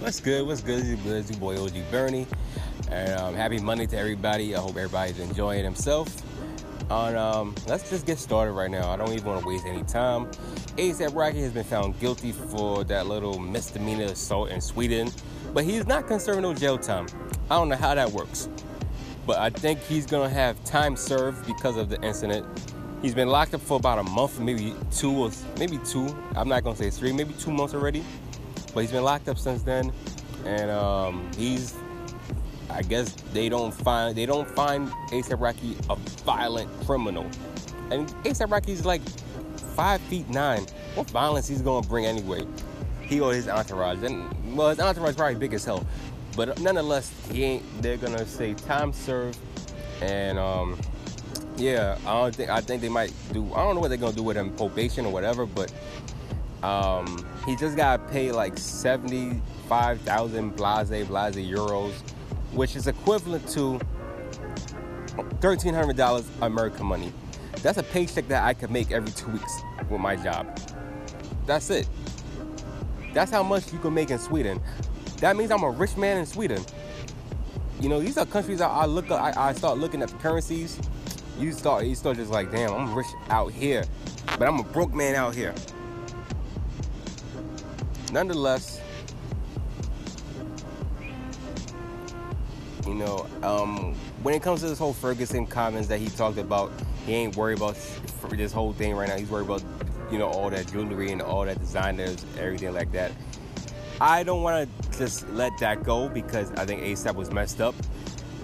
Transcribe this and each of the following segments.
What's good? What's good? It's good. It's your boy OG Bernie. And um, happy Monday to everybody. I hope everybody's enjoying himself. And um, let's just get started right now. I don't even want to waste any time. ASAP Rocky has been found guilty for that little misdemeanor assault in Sweden, but he's not concerned no jail time. I don't know how that works, but I think he's gonna have time served because of the incident. He's been locked up for about a month, maybe two or maybe two. I'm not gonna say three, maybe two months already. But he's been locked up since then, and um, he's. I guess they don't find they don't find ASAP Rocky a violent criminal, and ASAP Rocky's like five feet nine. What violence he's gonna bring anyway? He or his entourage, and well, his entourage is probably big as hell, but nonetheless, he ain't. They're gonna say time served, and um, yeah, I don't think I think they might do. I don't know what they're gonna do with him, probation or whatever, but um, he just got paid like 75,000 blase blase euros, which is equivalent to $1,300 American money. That's a paycheck that I could make every two weeks with my job. That's it. That's how much you can make in Sweden. That means I'm a rich man in Sweden. You know, these are countries I, look I, I start looking at the currencies. You start you start just like, damn, I'm rich out here, but I'm a broke man out here nonetheless, you know, um, when it comes to this whole Ferguson comments that he talked about, he ain't worried about this whole thing right now. He's worried about, you know, all that jewelry and all that designers, everything like that. I don't want to just let that go because I think ASAP was messed up,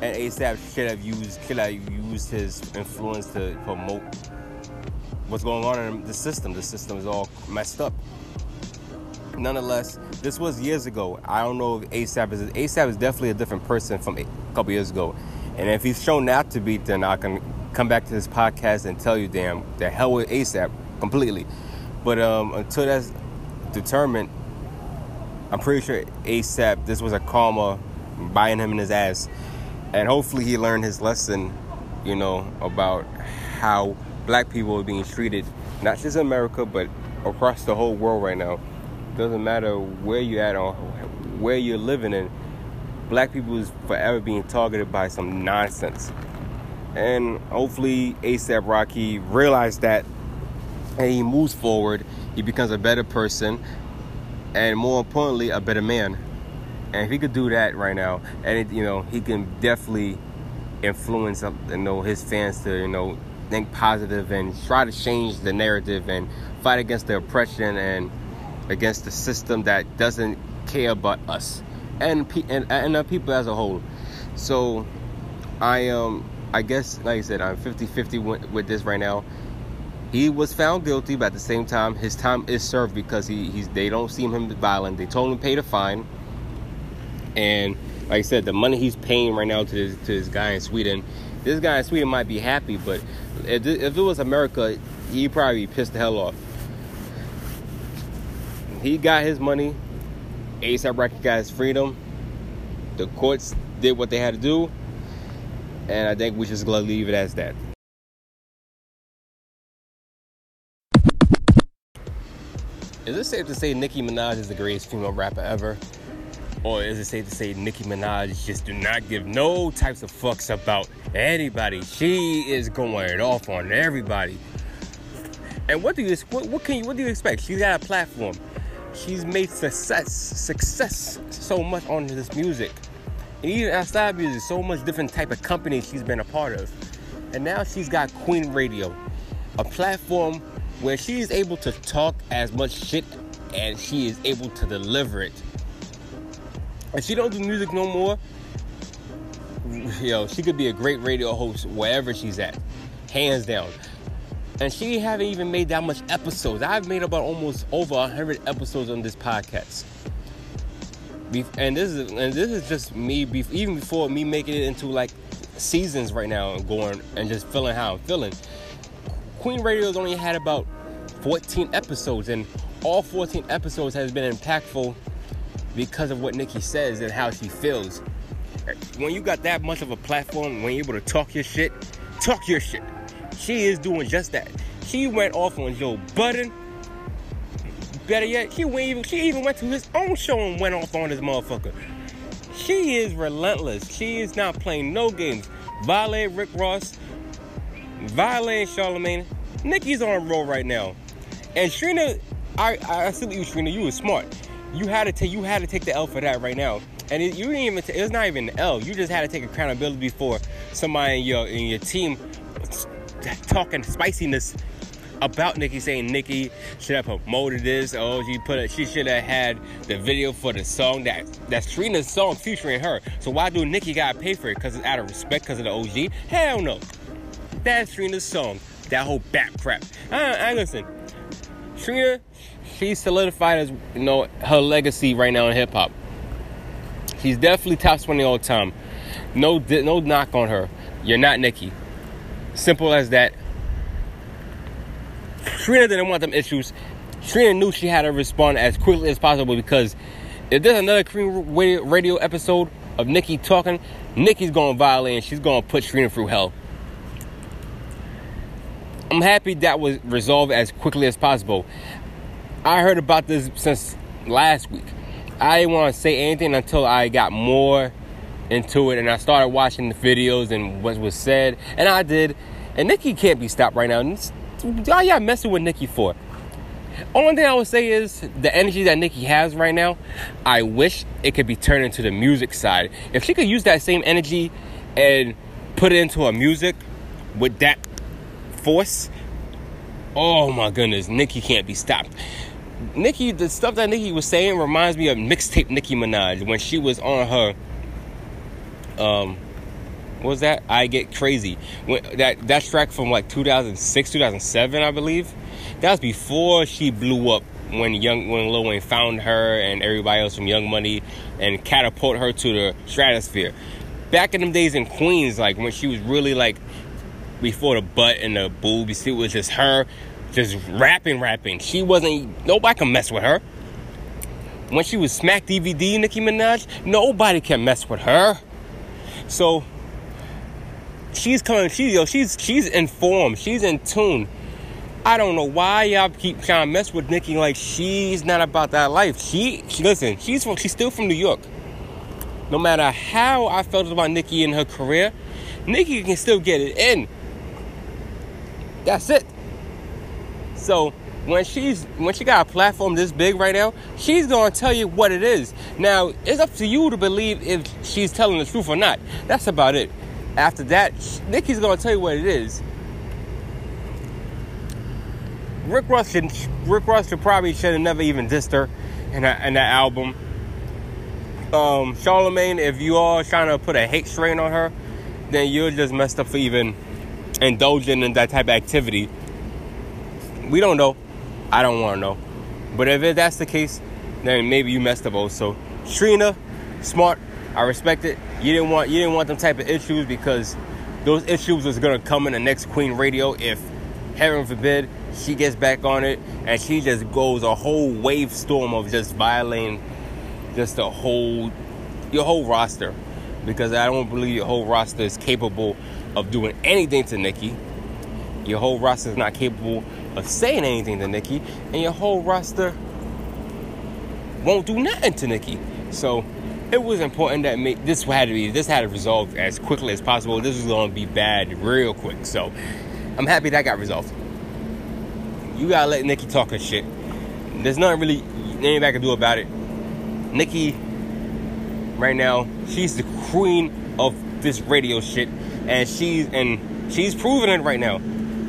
and ASAP should have used should have used his influence to promote what's going on in the system. The system is all messed up nonetheless, this was years ago. I don't know if ASAP is ASAP is definitely a different person from a couple years ago. And if he's shown not to be, then I can come back to this podcast and tell you, damn, the hell with ASAP completely. But um, until that's determined, I'm pretty sure ASAP, this was a karma buying him in his ass. And hopefully he learned his lesson, you know, about how black people are being treated, not just in America, but across the whole world right now doesn't matter where you're at or where you're living in, black people is forever being targeted by some nonsense. And hopefully ASAP Rocky realized that and he moves forward, he becomes a better person, and more importantly, a better man. And if he could do that right now, and it, you know, he can definitely influence you know his fans to you know think positive and try to change the narrative and fight against the oppression and against the system that doesn't care about us and and and uh, people as a whole. So I um I guess like I said I'm 50-50 with, with this right now. He was found guilty, but at the same time, his time is served because he he's they don't seem him violent. They told him to pay the fine, and like I said, the money he's paying right now to this, to this guy in Sweden, this guy in Sweden might be happy, but if, if it was America, he'd probably be pissed the hell off he got his money. ASAP Rocky got his freedom. The courts did what they had to do. And I think we just gonna leave it as that. Is it safe to say Nicki Minaj is the greatest female rapper ever? Or is it safe to say Nicki Minaj just do not give no types of fucks about anybody? She is going off on everybody. And what do you what, what can you what do you expect? She's got a platform she's made success success so much on this music. And even outside music so much different type of companies she's been a part of. And now she's got queen radio a platform where she is able to talk as much shit and she is able to deliver it. And she don't do music no more yo she could be a great radio host wherever she's at hands down and she haven't even made that much episodes. I've made about almost over hundred episodes on this podcast. And this is and this is just me even before me making it into like seasons right now and going and just feeling how I'm feeling. Queen Radio's only had about 14 episodes, and all 14 episodes has been impactful because of what Nicki says and how she feels. When you got that much of a platform, when you're able to talk your shit, talk your shit. She is doing just that. She went off on Joe Budden, better yet, she went even she even went to his own show and went off on this motherfucker. She is relentless. She is not playing no games. Violate Rick Ross, violate Charlemagne. Nicki's on a roll right now. And Trina, I I salute you, Trina. You were smart. You had to take you had to take the L for that right now. And it, you didn't even t- it's not even an L. You just had to take accountability for somebody in your in your team talking spiciness about Nicki, saying Nicki should have promoted this. Oh, she put it. She should have had the video for the song that that's Trina's song featuring her. So why do Nicki gotta pay for it? Cause it's out of respect, cause of the OG? Hell no. That's Trina's song. That whole back crap. I, I listen. Trina, she's solidified as you know her legacy right now in hip hop. She's definitely top 20 all time. No, no knock on her. You're not Nicki. Simple as that. Trina didn't want them issues. Trina knew she had to respond as quickly as possible because if there's another Queen radio episode of Nicki talking, Nicki's gonna violate and she's gonna put Trina through hell. I'm happy that was resolved as quickly as possible. I heard about this since last week. I didn't want to say anything until I got more into it and I started watching the videos and what was said, and I did. And Nicki can't be stopped right now. Why y'all messing with Nicki for? Only thing I would say is the energy that Nicki has right now, I wish it could be turned into the music side. If she could use that same energy and put it into her music with that force, oh my goodness, Nicki can't be stopped. Nicki, the stuff that Nicki was saying reminds me of mixtape Nicki Minaj when she was on her um what was that? I get crazy. When, that that track from like 2006, 2007, I believe. That was before she blew up when young when Lil Wayne found her and everybody else from Young Money and catapult her to the stratosphere. Back in them days in Queens, like when she was really like before the butt and the boobs, it was just her just rapping, rapping. She wasn't nobody can mess with her. When she was Smack DVD, Nicki Minaj, nobody can mess with her. So she's coming. She yo, she's she's informed. She's in tune. I don't know why y'all keep trying to mess with Nicki. like she's not about that life. She, she listen. She's from. She's still from New York. No matter how I felt about Nicki in her career, Nicki can still get it in. That's it. So when she's when she got a platform this big right now, she's gonna tell you what it is. Now it's up to you to believe if she's telling the truth or not. That's about it. After that, Nicki's gonna tell you what it is. Rick Ross should Rick Ross should probably should have never even dissed her in that, in that album. Um, Charlemagne, if you are trying to put a hate strain on her, then you're just messed up for even indulging in that type of activity. We don't know. I don't want to know. But if that's the case, then maybe you messed up also. Trina, smart. I respect it. You didn't want you didn't want them type of issues because those issues was gonna come in the next Queen Radio if heaven forbid she gets back on it and she just goes a whole wave storm of just violating just the whole your whole roster because I don't believe your whole roster is capable of doing anything to Nicki. Your whole roster is not capable of saying anything to Nicki, and your whole roster won't do nothing to Nicki. So it was important that this had to be this had to resolve as quickly as possible. This was going to be bad real quick. So I'm happy that got resolved. You gotta let Nicki talk her shit. There's nothing really anybody I can do about it. Nicki, right now, she's the queen of this radio shit, and she's and she's proving it right now.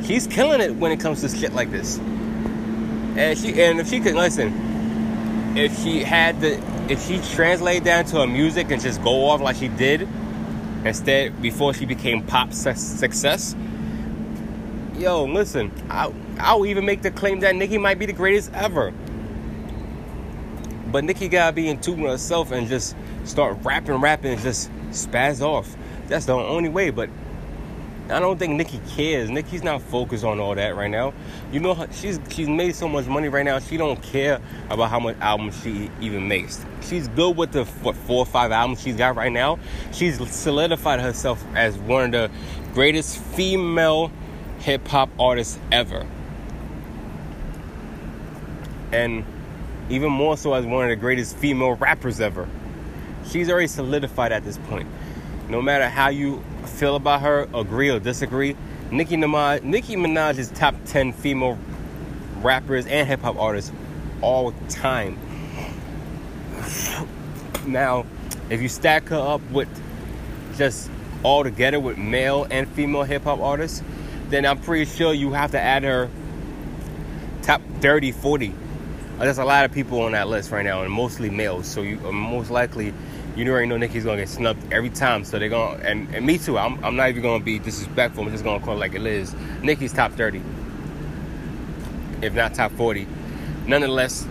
She's killing it when it comes to shit like this. And she and if she could listen, if she had the if she translated that to her music and just go off like she did instead before she became pop success yo listen i i'll even make the claim that nicki might be the greatest ever but nicki gotta be in tune with herself and just start rapping rapping and just spaz off that's the only way but I don't think Nicki cares. Nicki's not focused on all that right now. You know, she's she's made so much money right now. She don't care about how much albums she even makes. She's good with the what four or five albums she's got right now. She's solidified herself as one of the greatest female hip hop artists ever. And even more so as one of the greatest female rappers ever. She's already solidified at this point. No matter how you feel about her, agree or disagree, Nicki Minaj, Nicki Minaj is top 10 female rappers and hip hop artists all time. Now, if you stack her up with just all together with male and female hip hop artists, then I'm pretty sure you have to add her top 30, 40. There's a lot of people on that list right now, and mostly males. So you most likely, you already know Nicki's gonna get snubbed every time. So they're gonna, and, and me too. I'm, I'm not even gonna be disrespectful. I'm just gonna call it like it is. Nicki's top 30, if not top 40. Nonetheless,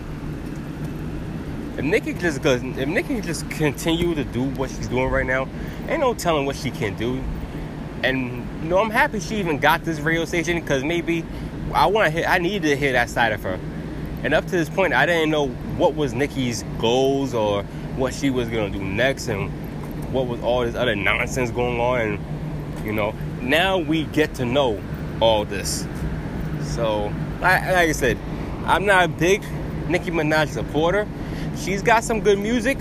if Nicki just goes, if Nicki just continue to do what she's doing right now, ain't no telling what she can do. And you know, I'm happy she even got this radio station because maybe I want to hear, I needed to hear that side of her. And up to this point, I didn't know what was Nicki's goals or what she was gonna do next, and what was all this other nonsense going on. And you know, now we get to know all this. So, like, like I said, I'm not a big Nicki Minaj supporter she's got some good music,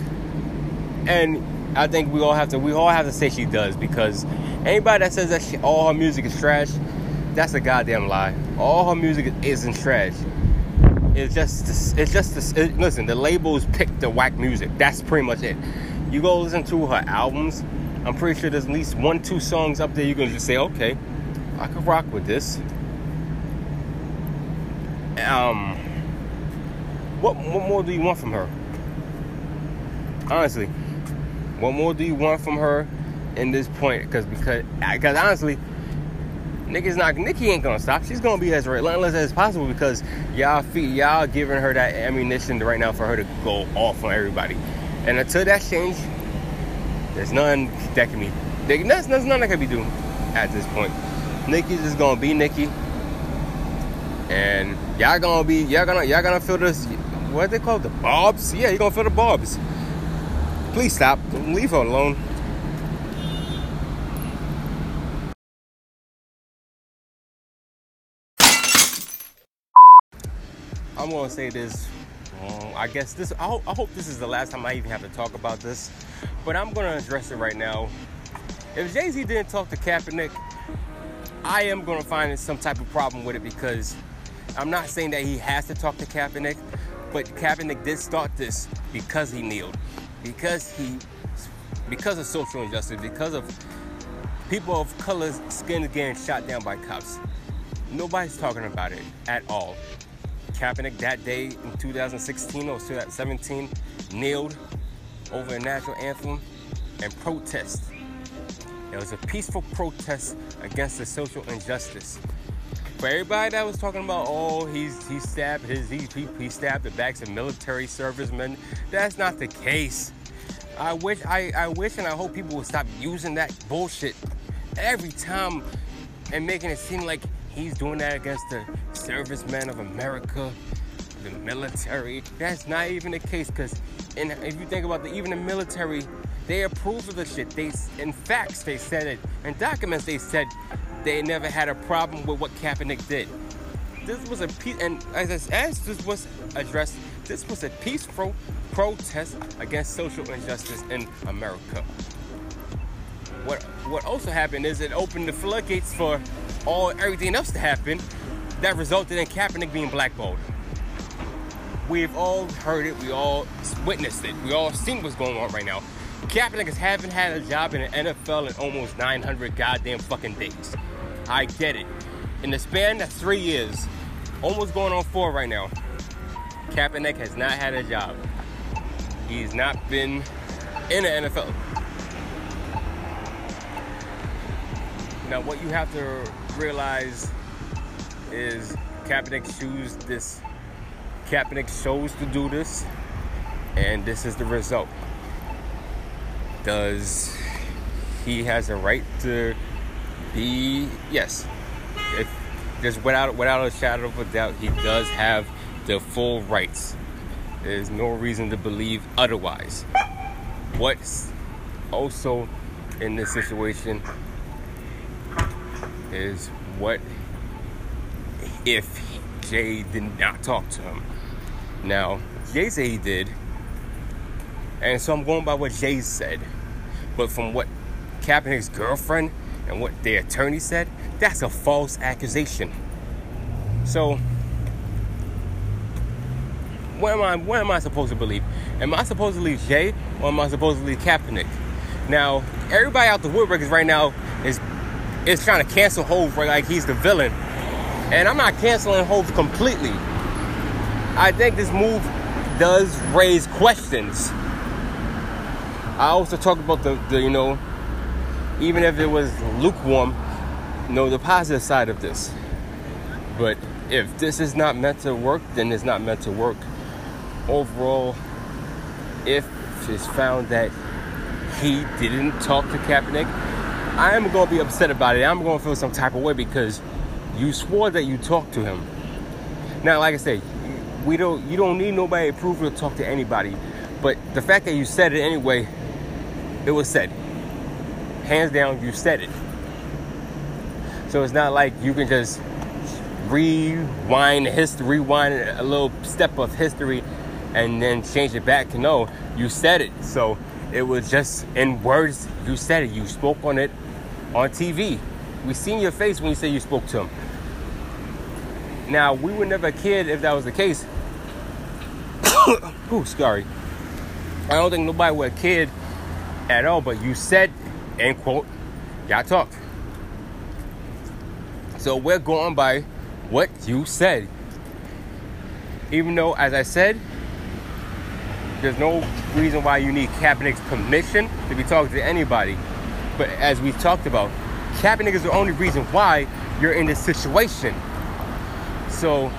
and I think we all have to we all have to say she does because anybody that says that she, all her music is trash, that's a goddamn lie. All her music isn't trash. It's just it's just it, listen. The labels pick the whack music. That's pretty much it. You go listen to her albums. I'm pretty sure there's at least one, two songs up there you can just say, okay, I could rock with this. Um, what what more do you want from her? Honestly, what more do you want from her in this point? Because because because honestly, Nicki's not Nicki ain't gonna stop. She's gonna be as relentless as possible because y'all feel y'all giving her that ammunition right now for her to go off on everybody. And until that change, there's none that can be there's, there's that can be done at this point. Nicki's just gonna be Nicki. And y'all gonna be y'all gonna y'all gonna feel this what they call the bobs? Yeah, you're gonna feel the bobs. Please stop. Leave her alone. I'm gonna say this. Um, I guess this. I hope, I hope this is the last time I even have to talk about this, but I'm gonna address it right now. If Jay Z didn't talk to Kaepernick, I am gonna find some type of problem with it because I'm not saying that he has to talk to Kaepernick, but Kaepernick did start this because he kneeled because he because of social injustice, because of people of color skin getting shot down by cops. Nobody's talking about it at all. Kaepernick that day in 2016 or 2017 kneeled over a national anthem and protest. It was a peaceful protest against the social injustice. For everybody that was talking about, oh, he's he stabbed his he, he, he stabbed the backs of military servicemen, that's not the case. I wish I, I wish and I hope people will stop using that bullshit every time and making it seem like he's doing that against the servicemen of America, the military. That's not even the case because if you think about the even the military, they approve of the shit. They in facts they said it. In documents they said they never had a problem with what Kaepernick did. This was a peace, and as, as this was addressed, this was a peaceful protest against social injustice in America. What what also happened is it opened the floodgates for all everything else to happen that resulted in Kaepernick being blackballed. We've all heard it, we all witnessed it, we all seen what's going on right now. Kaepernick has haven't had a job in the NFL in almost 900 goddamn fucking days. I get it. In the span of three years, almost going on four right now, Kaepernick has not had a job. He's not been in the NFL. Now, what you have to realize is Kaepernick choose this. Kaepernick chose to do this, and this is the result. Does he has a right to be? Yes. If just without without a shadow of a doubt, he does have the full rights there's no reason to believe otherwise. What's also in this situation is what if Jay did not talk to him. Now, Jay said he did. And so I'm going by what Jay said. But from what Kaepernick's girlfriend and what the attorney said, that's a false accusation. So what am I what am I supposed to believe? Am I supposed to believe Jay or am I supposed to believe Kaepernick? Now, everybody out the woodworkers right now is is trying to cancel Hove like he's the villain. And I'm not canceling Hove completely. I think this move does raise questions. I also talk about the, the you know, even if it was lukewarm, you know, the positive side of this. But if this is not meant to work, then it's not meant to work. Overall, if it's found that he didn't talk to Kaepernick, I am to be upset about it. I'm to feel some type of way because you swore that you talked to him. Now, like I said, we don't. You don't need nobody to talk to anybody. But the fact that you said it anyway, it was said. Hands down, you said it. So it's not like you can just rewind history, rewind a little step of history, and then change it back. To no, you said it. So it was just in words. You said it. You spoke on it on TV. We seen your face when you said you spoke to him. Now we were never a kid if that was the case. Ooh, sorry. I don't think nobody was a kid at all, but you said, end quote, y'all talked. So we're going by what you said. Even though, as I said, there's no reason why you need Kaepernick's permission to be talking to anybody. But as we've talked about, Kaepernick is the only reason why you're in this situation. So,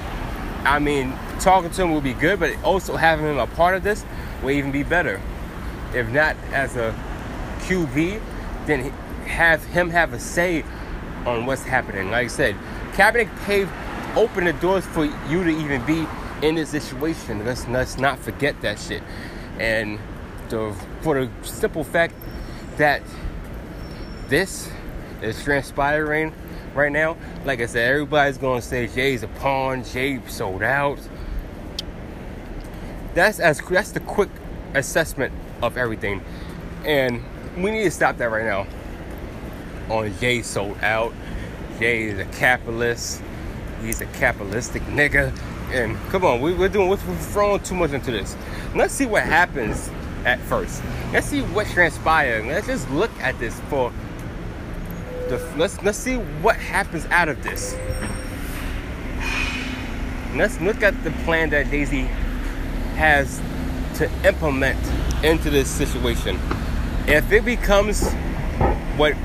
I mean, talking to him will be good, but also having him a part of this will even be better. If not as a QB, then have him have a say on what's happening. Like I said, Kaepernick paved, opened the doors for you to even be in this situation. Let's, let's not forget that shit. And the, for the simple fact that this is transpiring right now, like I said, everybody's gonna say Jay's a pawn, Jay sold out. That's as that's the quick assessment of everything, and we need to stop that right now. On Jay sold out. Jay is a capitalist. He's a capitalistic nigga. And come on, we, are doing we're throwing too much into this. Let's see what happens at first. Let's see what transpires. Let's just look at this for the. Let's let's see what happens out of this. Let's look at the plan that Jay Z has to implement into this situation. If it becomes what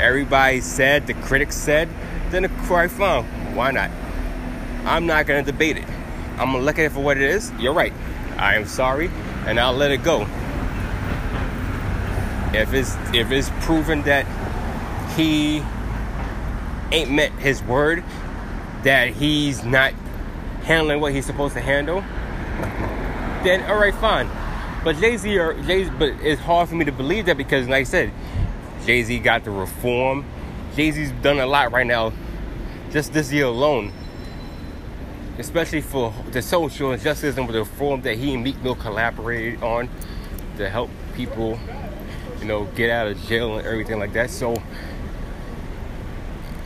everybody said, the critics said, then quite fine. Why not? I'm not gonna debate it. I'm gonna look at it for what it is. You're right. I am sorry, and I'll let it go. If it's if it's proven that he ain't met his word, that he's not handling what he's supposed to handle, then all right, fine. But Jay Z, or but it's hard for me to believe that because, like I said, Jay Z got the reform. Jay Z's done a lot right now, just this year alone. Especially for the social injustice and the reform that he and Meek Mill collaborated on to help people, you know, get out of jail and everything like that. So,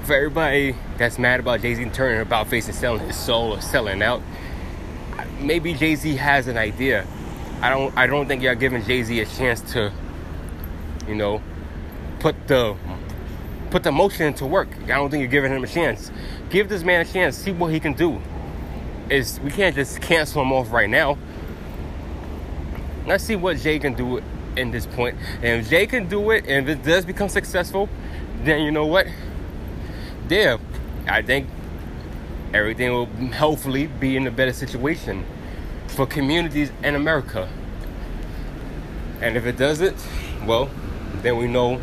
for everybody that's mad about Jay Z turning about face and selling his soul or selling out, maybe Jay Z has an idea. I don't. I don't think y'all giving Jay Z a chance to, you know, put the put the motion into work. I don't think you're giving him a chance. Give this man a chance. See what he can do. Is we can't just cancel him off right now. Let's see what Jay can do in this point. And if Jay can do it, and if it does become successful, then you know what? There, I think everything will hopefully be in a better situation for communities in America. And if it doesn't, well, then we know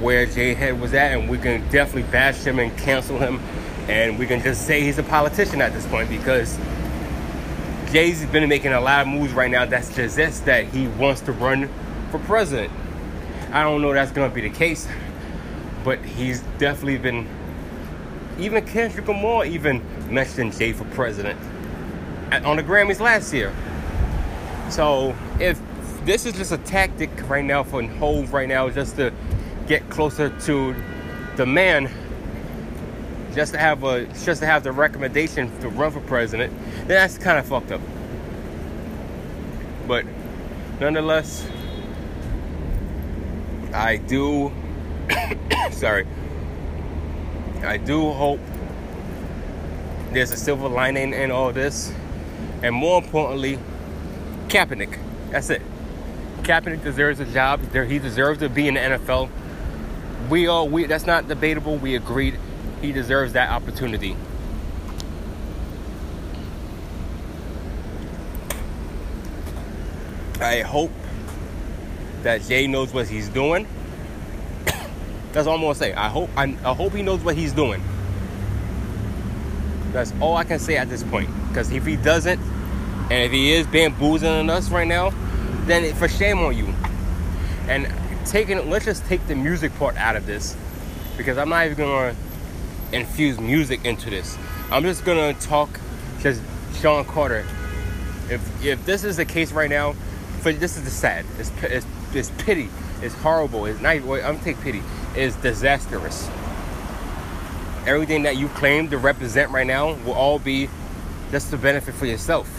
where Jay Head was at, and we can definitely bash him and cancel him, and we can just say he's a politician at this point because Jay's been making a lot of moves right now that suggests that he wants to run for president. I don't know that's going to be the case, but he's definitely been even Kendrick Lamar even mentioned Jay for president. on the Grammys last year. So if this is just a tactic right now for Hove right now, just to get closer to the man, just to have a just to have the recommendation to run for president, then that's kind of fucked up. But nonetheless, I do sorry. I do hope there's a silver lining in all this. And more importantly, Kaepernick. That's it. Kaepernick deserves a job. He deserves to be in the NFL. We all we that's not debatable. We agreed. He deserves that opportunity. I hope that Jay knows what he's doing. That's all I'm gonna say. I hope I, I hope he knows what he's doing. That's all I can say at this point. Because if he doesn't, and if he is bamboozling us right now, then it, for shame on you. And taking let's just take the music part out of this, because I'm not even gonna infuse music into this. I'm just gonna talk just Sean Carter. If if this is the case right now, for this is the sad. It's it's, it's pity. It's horrible. It's not. I'm take pity. It's disastrous everything that you claim to represent right now will all be just to benefit for yourself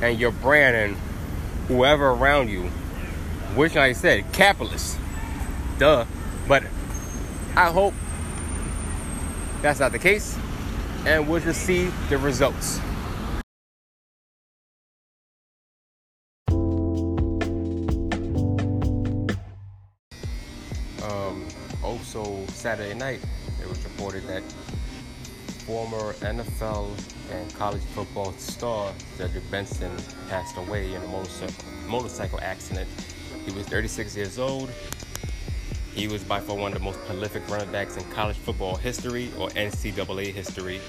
and your brand and whoever around you. Which, I said, capitalist. Duh. But I hope that's not the case. And we'll just see the results. Also, Saturday night, it was reported that former NFL and college football star Cedric Benson passed away in a motorcycle, motorcycle accident. He was 36 years old. He was by far one of the most prolific running backs in college football history or NCAA history.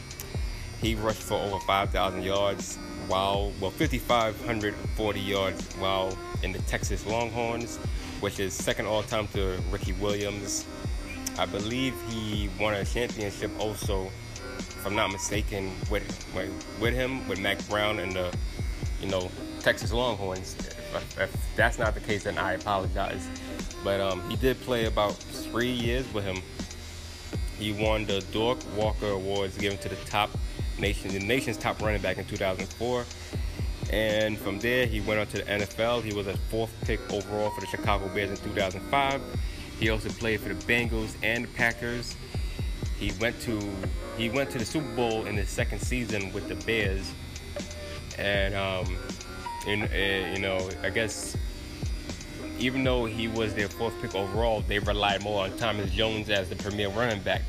He rushed for over 5,000 yards while, well, 5,540 yards while in the Texas Longhorns, which is second all time to Ricky Williams I believe he won a championship also, if I'm not mistaken, with with him with Mack Brown and the you know Texas Longhorns. If, that's not the case, then I apologize. But um, he did play about three years with him. He won the Doak Walker Awards given to the top nation, the nation's top running back in 2004. And from there, he went on to the NFL. He was a fourth pick overall for the Chicago Bears in 2005. He also played for the Bengals and the Packers. He went to he went to the Super Bowl in his second season with the Bears, and um, uh, you know I guess even though he was their fourth pick overall, they relied more on Thomas Jones as the premier running back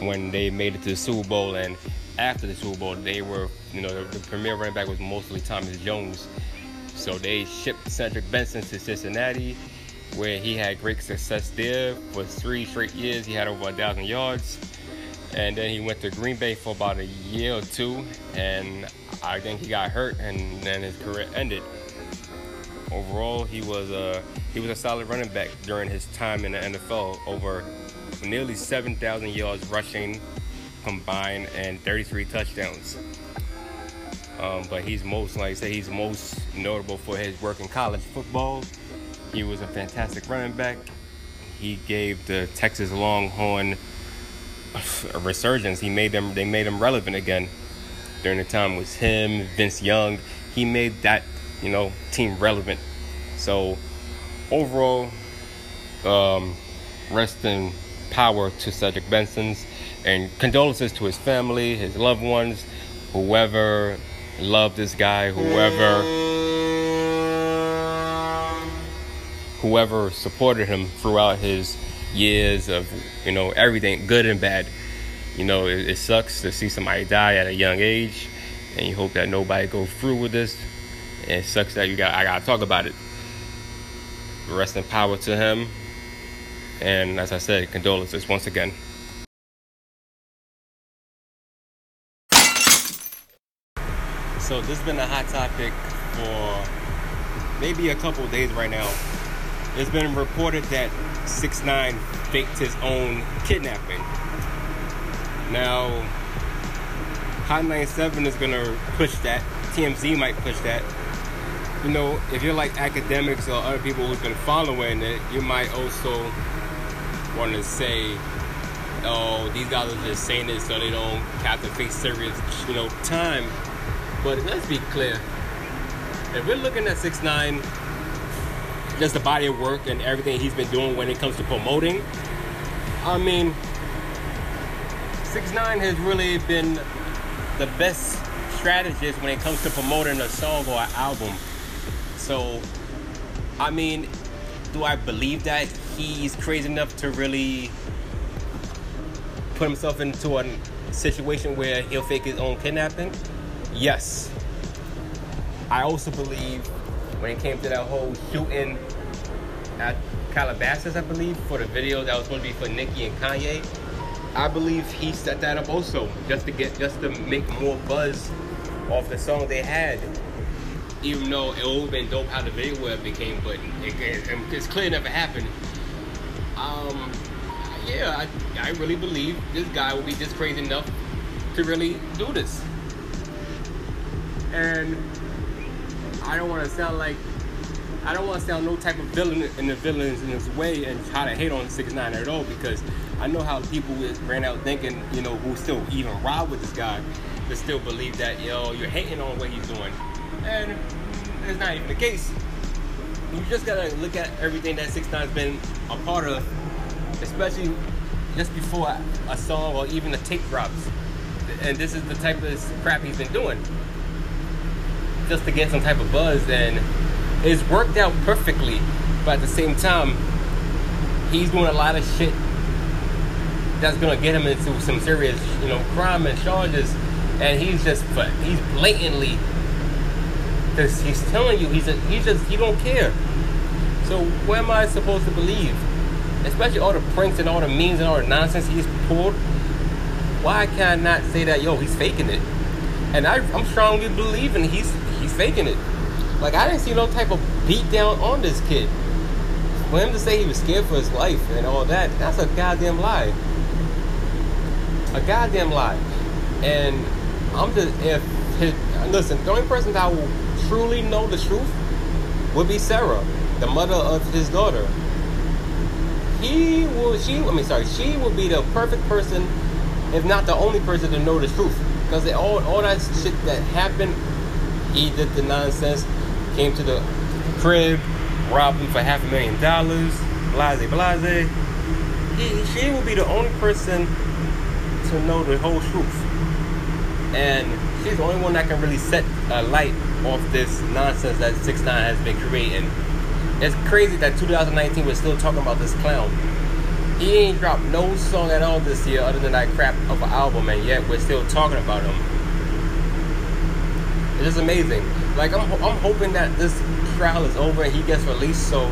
when they made it to the Super Bowl. And after the Super Bowl, they were you know the, the premier running back was mostly Thomas Jones. So they shipped Cedric Benson to Cincinnati where he had great success there for three straight years. He had over a thousand yards, and then he went to Green Bay for about a year or two, and I think he got hurt, and then his career ended. Overall, he was a he was a solid running back during his time in the NFL. Over nearly 7,000 yards rushing combined and 33 touchdowns. Um, but he's most, like I say, he's most notable for his work in college football he was a fantastic running back. He gave the Texas Longhorn a resurgence. He made them they made him relevant again. During the time was him, Vince Young. He made that, you know, team relevant. So overall, um, rest in power to Cedric Benson's and condolences to his family, his loved ones, whoever loved this guy, whoever whoever supported him throughout his years of you know everything good and bad. You know it, it, sucks to see somebody die at a young age and you hope that nobody goes through with this. And it sucks that you got i gotta talk about it. Rest in power to him. And as i said condolences once again. So this has been a hot topic for maybe a couple days right now it's been reported that 6 9 faked his own kidnapping. Now, Hot 97 is gonna push that. TMZ might push that. You know, if you're like academics or other people who've been following it, you might also want to say, "Oh, these guys are just saying this so they don't have to face serious, you know, time." But let's be clear. If we're looking at six nine, just the body of work and everything he's been doing when it comes to promoting, I mean, six nine has really been the best strategist when it comes to promoting a song or an album. So, I mean, do I believe that he's crazy enough to really put himself into a situation where he'll fake his own kidnapping? Yes. I also believe when it came to that whole shooting at Calabasas, I believe, for the video that was going to be for Nicki and Kanye, I believe he set that up also just to get just to make more buzz off the song they had. Even though it would have been dope how the video would have became, but it, it, it's clear never happened. Um, yeah, I, I really believe this guy will be just crazy enough to really do this. And I don't want to sound like I don't want to sound no type of villain in the villains in his way and try to hate on Six Nine at all because I know how people ran out thinking, you know, who still even ride with this guy, to still believe that, yo, you're hating on what he's doing. And it's not even the case. You just gotta look at everything that Six Nine's been a part of, especially just before a song or even a tape drops. And this is the type of crap he's been doing. Just to get some type of buzz and it's worked out perfectly, but at the same time, he's doing a lot of shit that's gonna get him into some serious, you know, crime and charges, and he's just, he's blatantly, because he's telling you he's a, he just he don't care. So what am I supposed to believe? Especially all the pranks and all the memes and all the nonsense he's pulled. Why can I not say that yo he's faking it? And I, I'm strongly believing he's he's faking it. Like I didn't see no type of beat down on this kid. For him to say he was scared for his life and all that, that's a goddamn lie. A goddamn lie. And I'm just if his, listen, the only person that will truly know the truth would be Sarah, the mother of his daughter. He will she I mean sorry, she will be the perfect person, if not the only person to know the truth. Because all all that shit that happened, he did the nonsense came to the crib, robbed him for half a million dollars, blase blase. He, she will be the only person to know the whole truth. And she's the only one that can really set a light off this nonsense that 6 9 has been creating. It's crazy that 2019 we're still talking about this clown. He ain't dropped no song at all this year other than that crap of an album, and yet we're still talking about him. It is amazing. Like I'm, I'm hoping that this trial is over and he gets released so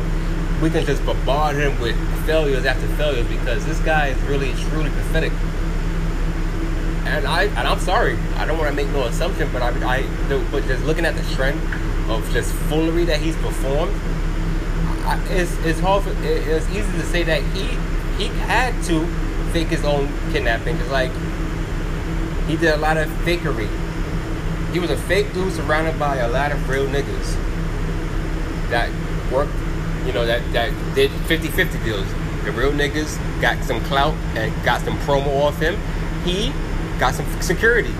we can just bombard him with failures after failures because this guy is really truly pathetic. And I and I'm sorry, I don't want to make no assumption, but I, I but just looking at the trend of just foolery that he's performed, I, it's it's hard. For, it, it's easy to say that he he had to fake his own kidnapping. It's like he did a lot of fakery he was a fake dude surrounded by a lot of real niggas that worked, you know, that, that did 50-50 deals. The real niggas got some clout and got some promo off him. He got some security.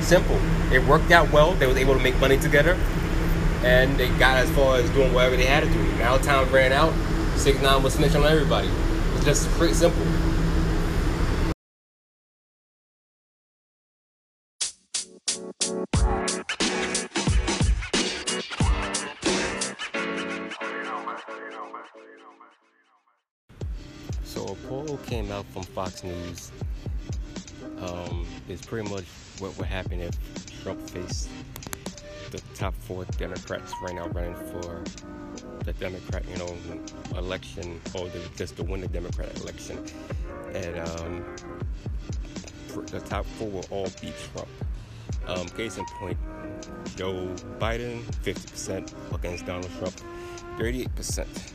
Simple. It worked out well. They was able to make money together. And they got as far as doing whatever they had to do. Now time ran out. 6 9 was snitching on everybody. It's just pretty simple. Fox News. Um, is pretty much what would happen if Trump faced the top four Democrats right now running for the Democrat, you know, election or the, just to win the Democratic election. And um, the top four will all beat Trump. Um, case in point, Joe Biden, 50% against Donald Trump, 38%.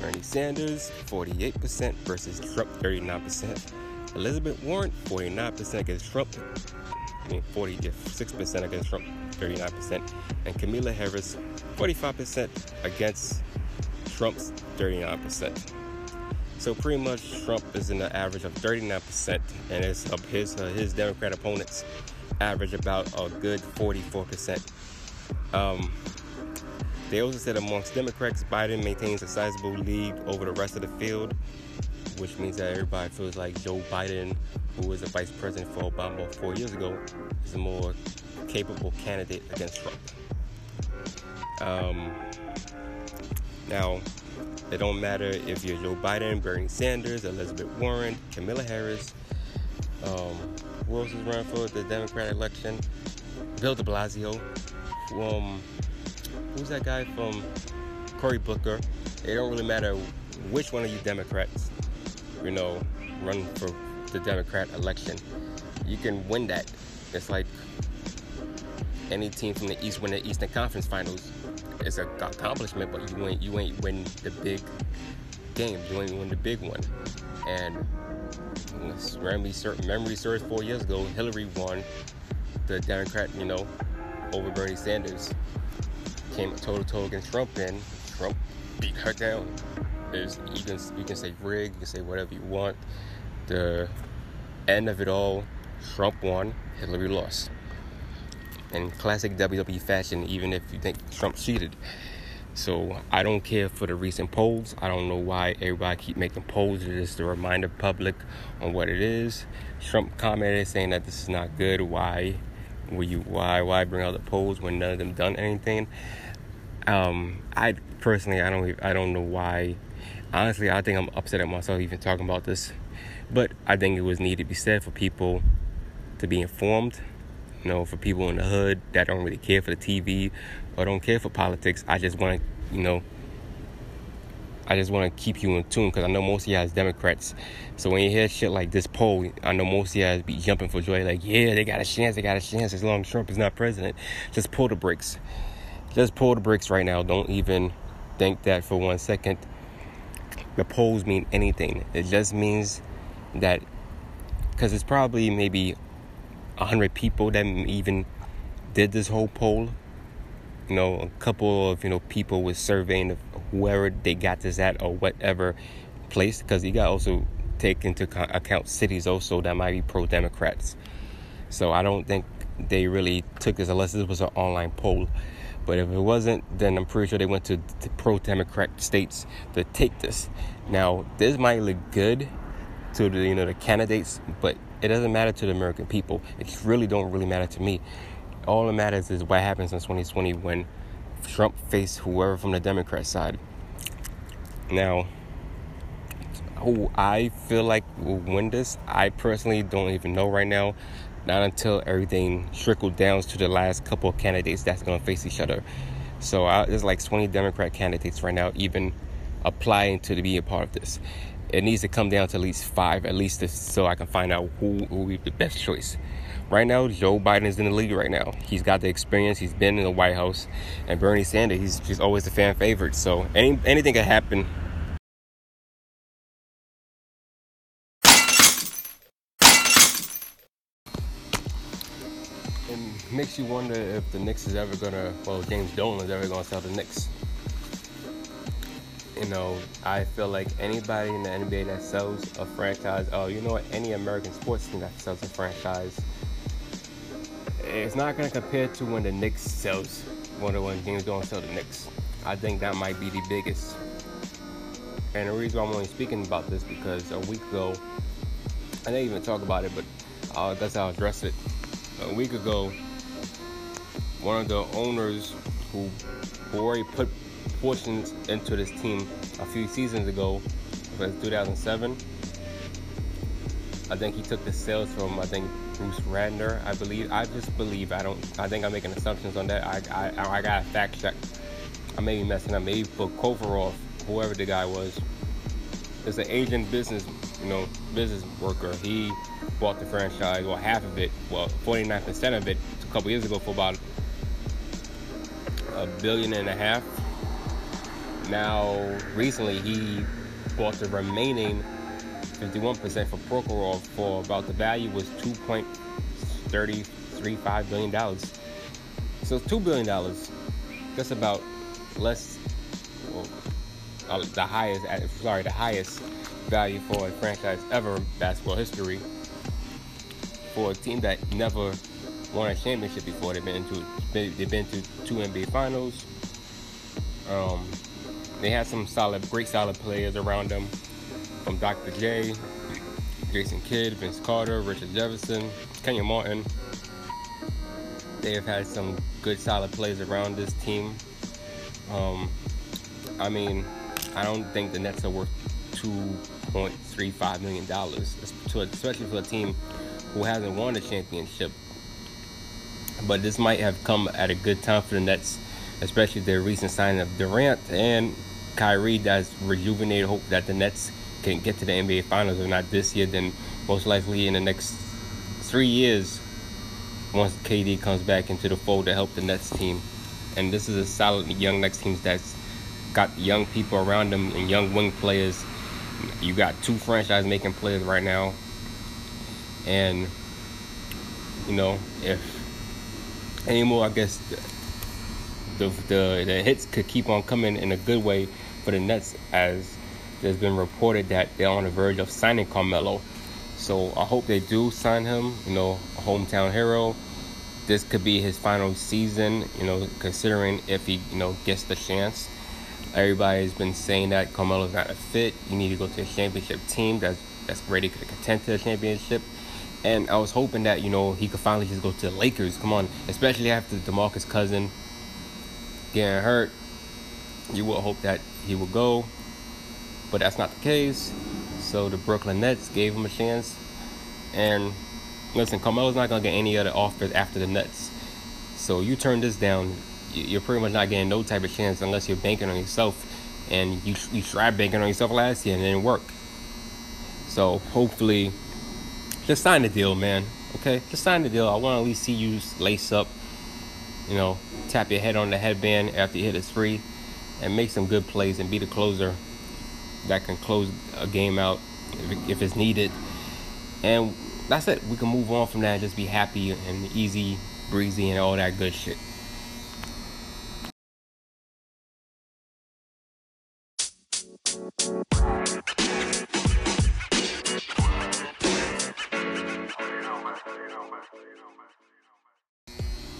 Bernie Sanders, 48% versus Trump, 39%. Elizabeth Warren, 49% against Trump, I mean 46% against Trump, 39%, and Kamala Harris 45% against Trump's 39%. So pretty much Trump is in the average of 39%, and his his uh, his Democrat opponents average about a good 44%. Um, they also said amongst Democrats, Biden maintains a sizable lead over the rest of the field, which means that everybody feels like Joe Biden, who was a vice president for Obama four years ago, is a more capable candidate against Trump. Um, now, it don't matter if you're Joe Biden, Bernie Sanders, Elizabeth Warren, Kamala Harris, um, who else is running for the Democratic election? Bill de Blasio. Um, who's that guy from Cory Booker? It don't really matter which one of you Democrats, you know, run for the Democrat election. You can win that. It's like any team from the East win the Eastern Conference Finals. It's an accomplishment, but you ain't you ain't win the big game. You ain't win the big one. And memory, memory serves four years ago, Hillary won the Democrat, you know, over Bernie Sanders. Came toe to toe against Trump, and Trump beat her down. There's, you can you can say rig, you can say whatever you want. The end of it all, Trump won, Hillary lost. In classic WWE fashion, even if you think Trump cheated. So I don't care for the recent polls. I don't know why everybody keep making polls just to remind the public on what it is. Trump commented saying that this is not good. Why? Will you? Why? Why bring out the polls when none of them done anything? Um, I personally, I don't, I don't know why. Honestly, I think I'm upset at myself even talking about this, but I think it was needed to be said for people to be informed. You know, for people in the hood that don't really care for the TV or don't care for politics. I just want to, you know, I just want to keep you in tune because I know most of y'all is Democrats. So when you hear shit like this poll, I know most of y'all be jumping for joy, like, yeah, they got a chance, they got a chance as long as Trump is not president. Just pull the brakes. Just pull the brakes right now. Don't even think that for one second. The polls mean anything. It just means that because it's probably maybe 100 people that even did this whole poll you know, a couple of, you know, people was surveying whoever they got this at or whatever place, because you got also take into account cities also that might be pro-Democrats. So I don't think they really took this unless this was an online poll. But if it wasn't, then I'm pretty sure they went to, to pro-Democrat states to take this. Now, this might look good to the you know the candidates, but it doesn't matter to the American people. It really don't really matter to me all that matters is what happens in 2020 when Trump faced whoever from the Democrat side. Now, who I feel like will win this, I personally don't even know right now. Not until everything trickled down to the last couple of candidates that's going to face each other. So I, there's like 20 Democrat candidates right now, even applying to be a part of this. It needs to come down to at least five, at least so I can find out who will be the best choice. Right now, Joe Biden is in the lead right now. He's got the experience. He's been in the White House, and Bernie Sanders, he's always the fan favorite. So any anything could happen. Makes you wonder if the Knicks is ever gonna, well, James Dolan is ever gonna sell the Knicks. You know, I feel like anybody in the NBA that sells a franchise, oh, you know what, any American sports team that sells a franchise it's not to compare to when the Knicks sells, when, when James Dolan sell the Knicks. I think that might be the biggest. And the reason I'm only speaking about this because a week ago, I didn't even talk about it, but uh, that's how I address it. A week ago, one of the owners who, already put portions into this team a few seasons ago, was 2007. I think he took the sales from I think Bruce Ratner, I believe. I just believe. I don't. I think I'm making assumptions on that. I I I got a fact check. I may be messing up. Maybe for Kovarov, whoever the guy was, is an agent business, you know, business worker. He bought the franchise, well, half of it, well, 49% of it, a couple years ago for about a billion and a half. Now, recently, he bought the remaining 51% for Prokhorov for about the value was 2.30 1.35 billion dollars. So two billion dollars. That's about less. Well, uh, the highest. Sorry, the highest value for a franchise ever in basketball history. For a team that never won a championship before, they've been to they've been to two NBA finals. Um, they had some solid, great solid players around them, from Dr. J, Jason Kidd, Vince Carter, Richard Jefferson, Kenyon Martin. They have had some good, solid players around this team. Um, I mean, I don't think the Nets are worth two point three five million dollars, especially for a team who hasn't won a championship. But this might have come at a good time for the Nets, especially their recent signing of Durant and Kyrie. That's rejuvenated hope that the Nets can get to the NBA Finals, if not this year, then most likely in the next three years, once KD comes back into the fold to help the Nets team. And this is a solid young Nets team that's got young people around them and young wing players. You got two franchise making players right now. And, you know, if anymore, I guess the, the, the hits could keep on coming in a good way for the Nets as there's been reported that they're on the verge of signing Carmelo. So I hope they do sign him, you know, a hometown hero. This could be his final season, you know, considering if he, you know, gets the chance. Everybody's been saying that Carmelo's not a fit. You need to go to a championship team that's that's ready to contend to the championship. And I was hoping that, you know, he could finally just go to the Lakers. Come on, especially after DeMarcus Cousin getting hurt. You would hope that he would go but that's not the case. So the Brooklyn Nets gave him a chance. And listen, Carmelo's not gonna get any other offers after the Nets. So you turn this down, you're pretty much not getting no type of chance unless you're banking on yourself. And you you tried banking on yourself last year and it didn't work. So hopefully, just sign the deal, man. Okay, just sign the deal. I want to at least see you lace up. You know, tap your head on the headband after you hit a three, and make some good plays and be the closer that can close a game out if, if it's needed. And that's it. We can move on from that and just be happy and easy, breezy, and all that good shit.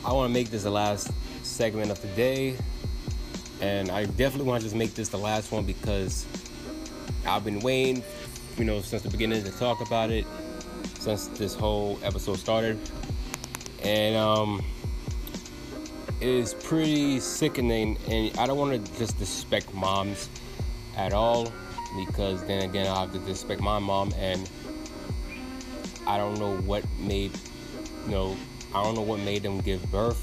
I want to make this the last segment of the day, and I definitely want to just make this the last one because I've been waiting, you know, since the beginning to talk about it, since this whole episode started. And um, it is pretty sickening. And I don't want to just disrespect moms at all because then again, I have to disrespect my mom. And I don't know what made, you know, I don't know what made them give birth.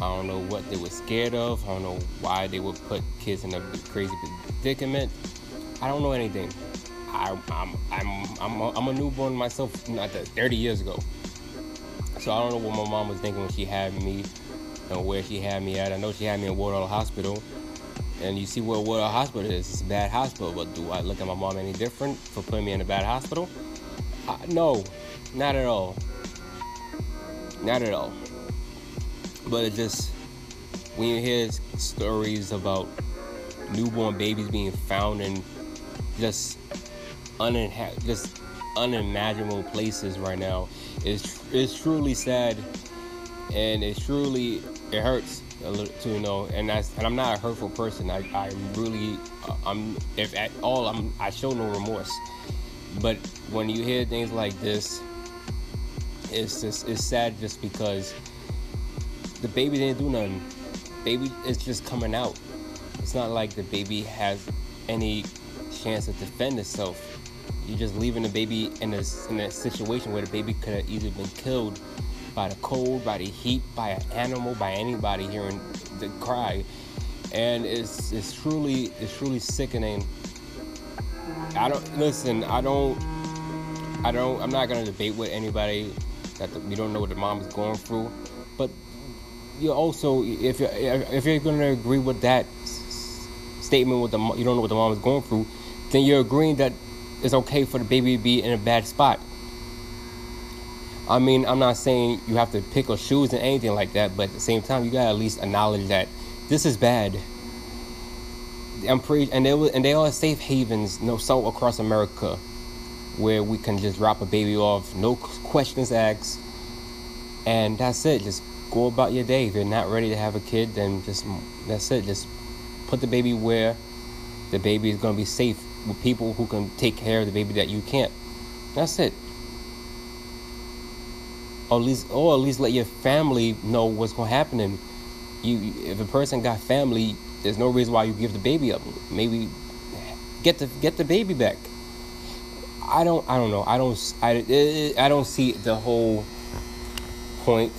I don't know what they were scared of. I don't know why they would put kids in a crazy predicament. I don't know anything. I, I'm I'm I'm a, I'm a newborn myself, not that 30 years ago. So I don't know what my mom was thinking when she had me, and where she had me at. I know she had me in Woodhull Hospital, and you see where Woodhull Hospital is. It's a bad hospital, but do I look at my mom any different for putting me in a bad hospital? No, not at all. Not at all. But it just when you hear stories about newborn babies being found in just uninha- just unimaginable places right now. It's it's truly sad, and it's truly it hurts a little to you know. And that's and I'm not a hurtful person. I I really I'm if at all I'm I show no remorse. But when you hear things like this, it's just it's sad just because the baby didn't do nothing. Baby is just coming out. It's not like the baby has any chance to defend itself. You're just leaving the baby in a, in a situation where the baby could have either been killed by the cold, by the heat, by an animal, by anybody hearing the cry. And it's it's truly it's truly sickening. I don't listen. I don't. I don't. I'm not gonna debate with anybody that the, we don't know what the mom is going through. But you also, if you're if you're gonna agree with that statement with the you don't know what the mom is going through, then you're agreeing that it's okay for the baby to be in a bad spot. I mean, I'm not saying you have to pick or shoes and anything like that, but at the same time, you gotta at least acknowledge that this is bad. I'm pretty, and they and they are safe havens, you know, so across America, where we can just drop a baby off, no questions asked, and that's it. Just go about your day. If you're not ready to have a kid, then just mm, that's it. Just put the baby where the baby is gonna be safe with people who can take care of the baby that you can't. That's it. Or at least, or at least let your family know what's gonna happen. And you, if a person got family, there's no reason why you give the baby up. Maybe get the get the baby back. I don't I don't know. I don't I, I don't see the whole point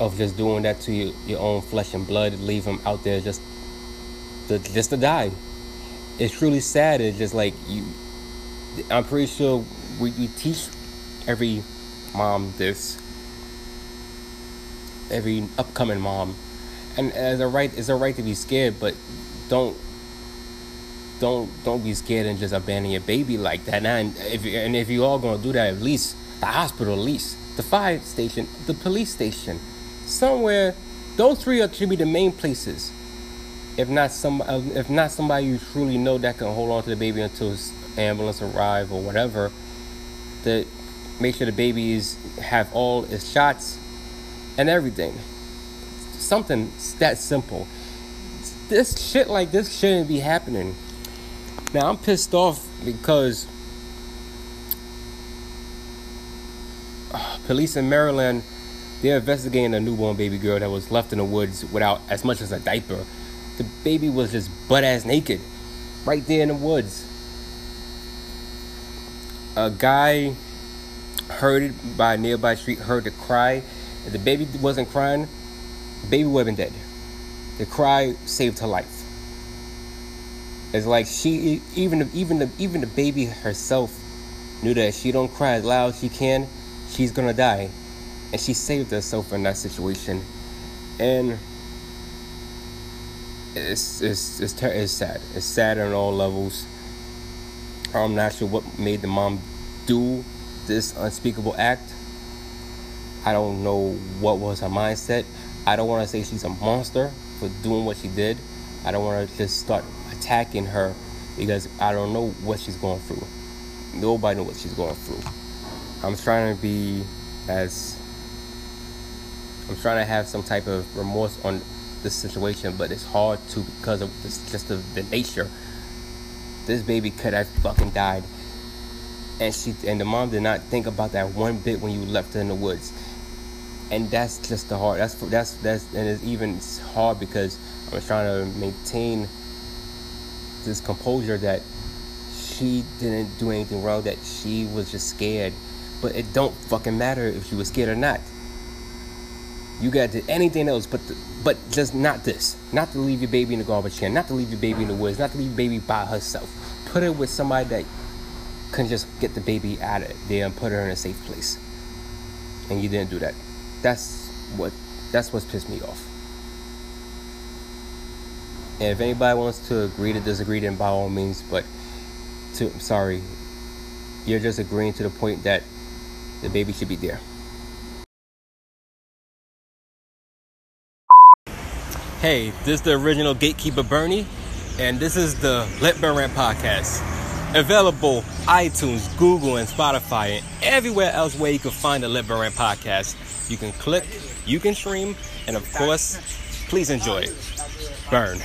of just doing that to your, your own flesh and blood, leave them out there just to just to die. It's truly sad. It's just like you. I'm pretty sure we, we teach every mom this, every upcoming mom, and as a right, it's a right to be scared, but don't don't don't be scared and just abandon your baby like that. And if and if you all gonna do that, at least the hospital, at least the fire station, the police station, somewhere. Those three are to be the main places. If not some, uh, if not somebody you truly know that can hold on to the baby until ambulance arrive or whatever, that make sure the babies have all its shots and everything. Something that simple. This shit like this shouldn't be happening. Now I'm pissed off because uh, police in Maryland they're investigating a newborn baby girl that was left in the woods without as much as a diaper. The baby was just butt ass naked, right there in the woods. A guy heard it by a nearby street, heard the cry. If the baby wasn't crying, the baby would have been dead. The cry saved her life. It's like she, even even the even the baby herself, knew that if she don't cry as loud as she can, she's gonna die. And she saved herself in that situation. And it's it's it's, it's sad. It's sad on all levels. I'm not sure what made the mom do this unspeakable act. I don't know what was her mindset. I don't want to say she's a monster for doing what she did. I don't want to just start attacking her because i don't know what she's going through nobody knows what she's going through i'm trying to be as I'm trying to have some type of remorse on this situation, but it's hard to because of this, just the, the nature. This baby could have fucking died, and she and the mom did not think about that one bit when you left her in the woods, and that's just the hard. That's that's that's and it's even hard because I was trying to maintain this composure that she didn't do anything wrong, that she was just scared. But it don't fucking matter if she was scared or not. You got to anything else, but the, but just not this. Not to leave your baby in the garbage can. Not to leave your baby in the woods. Not to leave your baby by herself. Put her with somebody that can just get the baby out of there and put her in a safe place. And you didn't do that. That's what. That's what's pissed me off. And if anybody wants to agree to disagree, then by all means. But to sorry, you're just agreeing to the point that the baby should be there. Hey, this is the original Gatekeeper Bernie, and this is the Let Burn Rant podcast. Available iTunes, Google, and Spotify, and everywhere else where you can find the Let Burn Rant podcast. You can click, you can stream, and of course, please enjoy. Burn.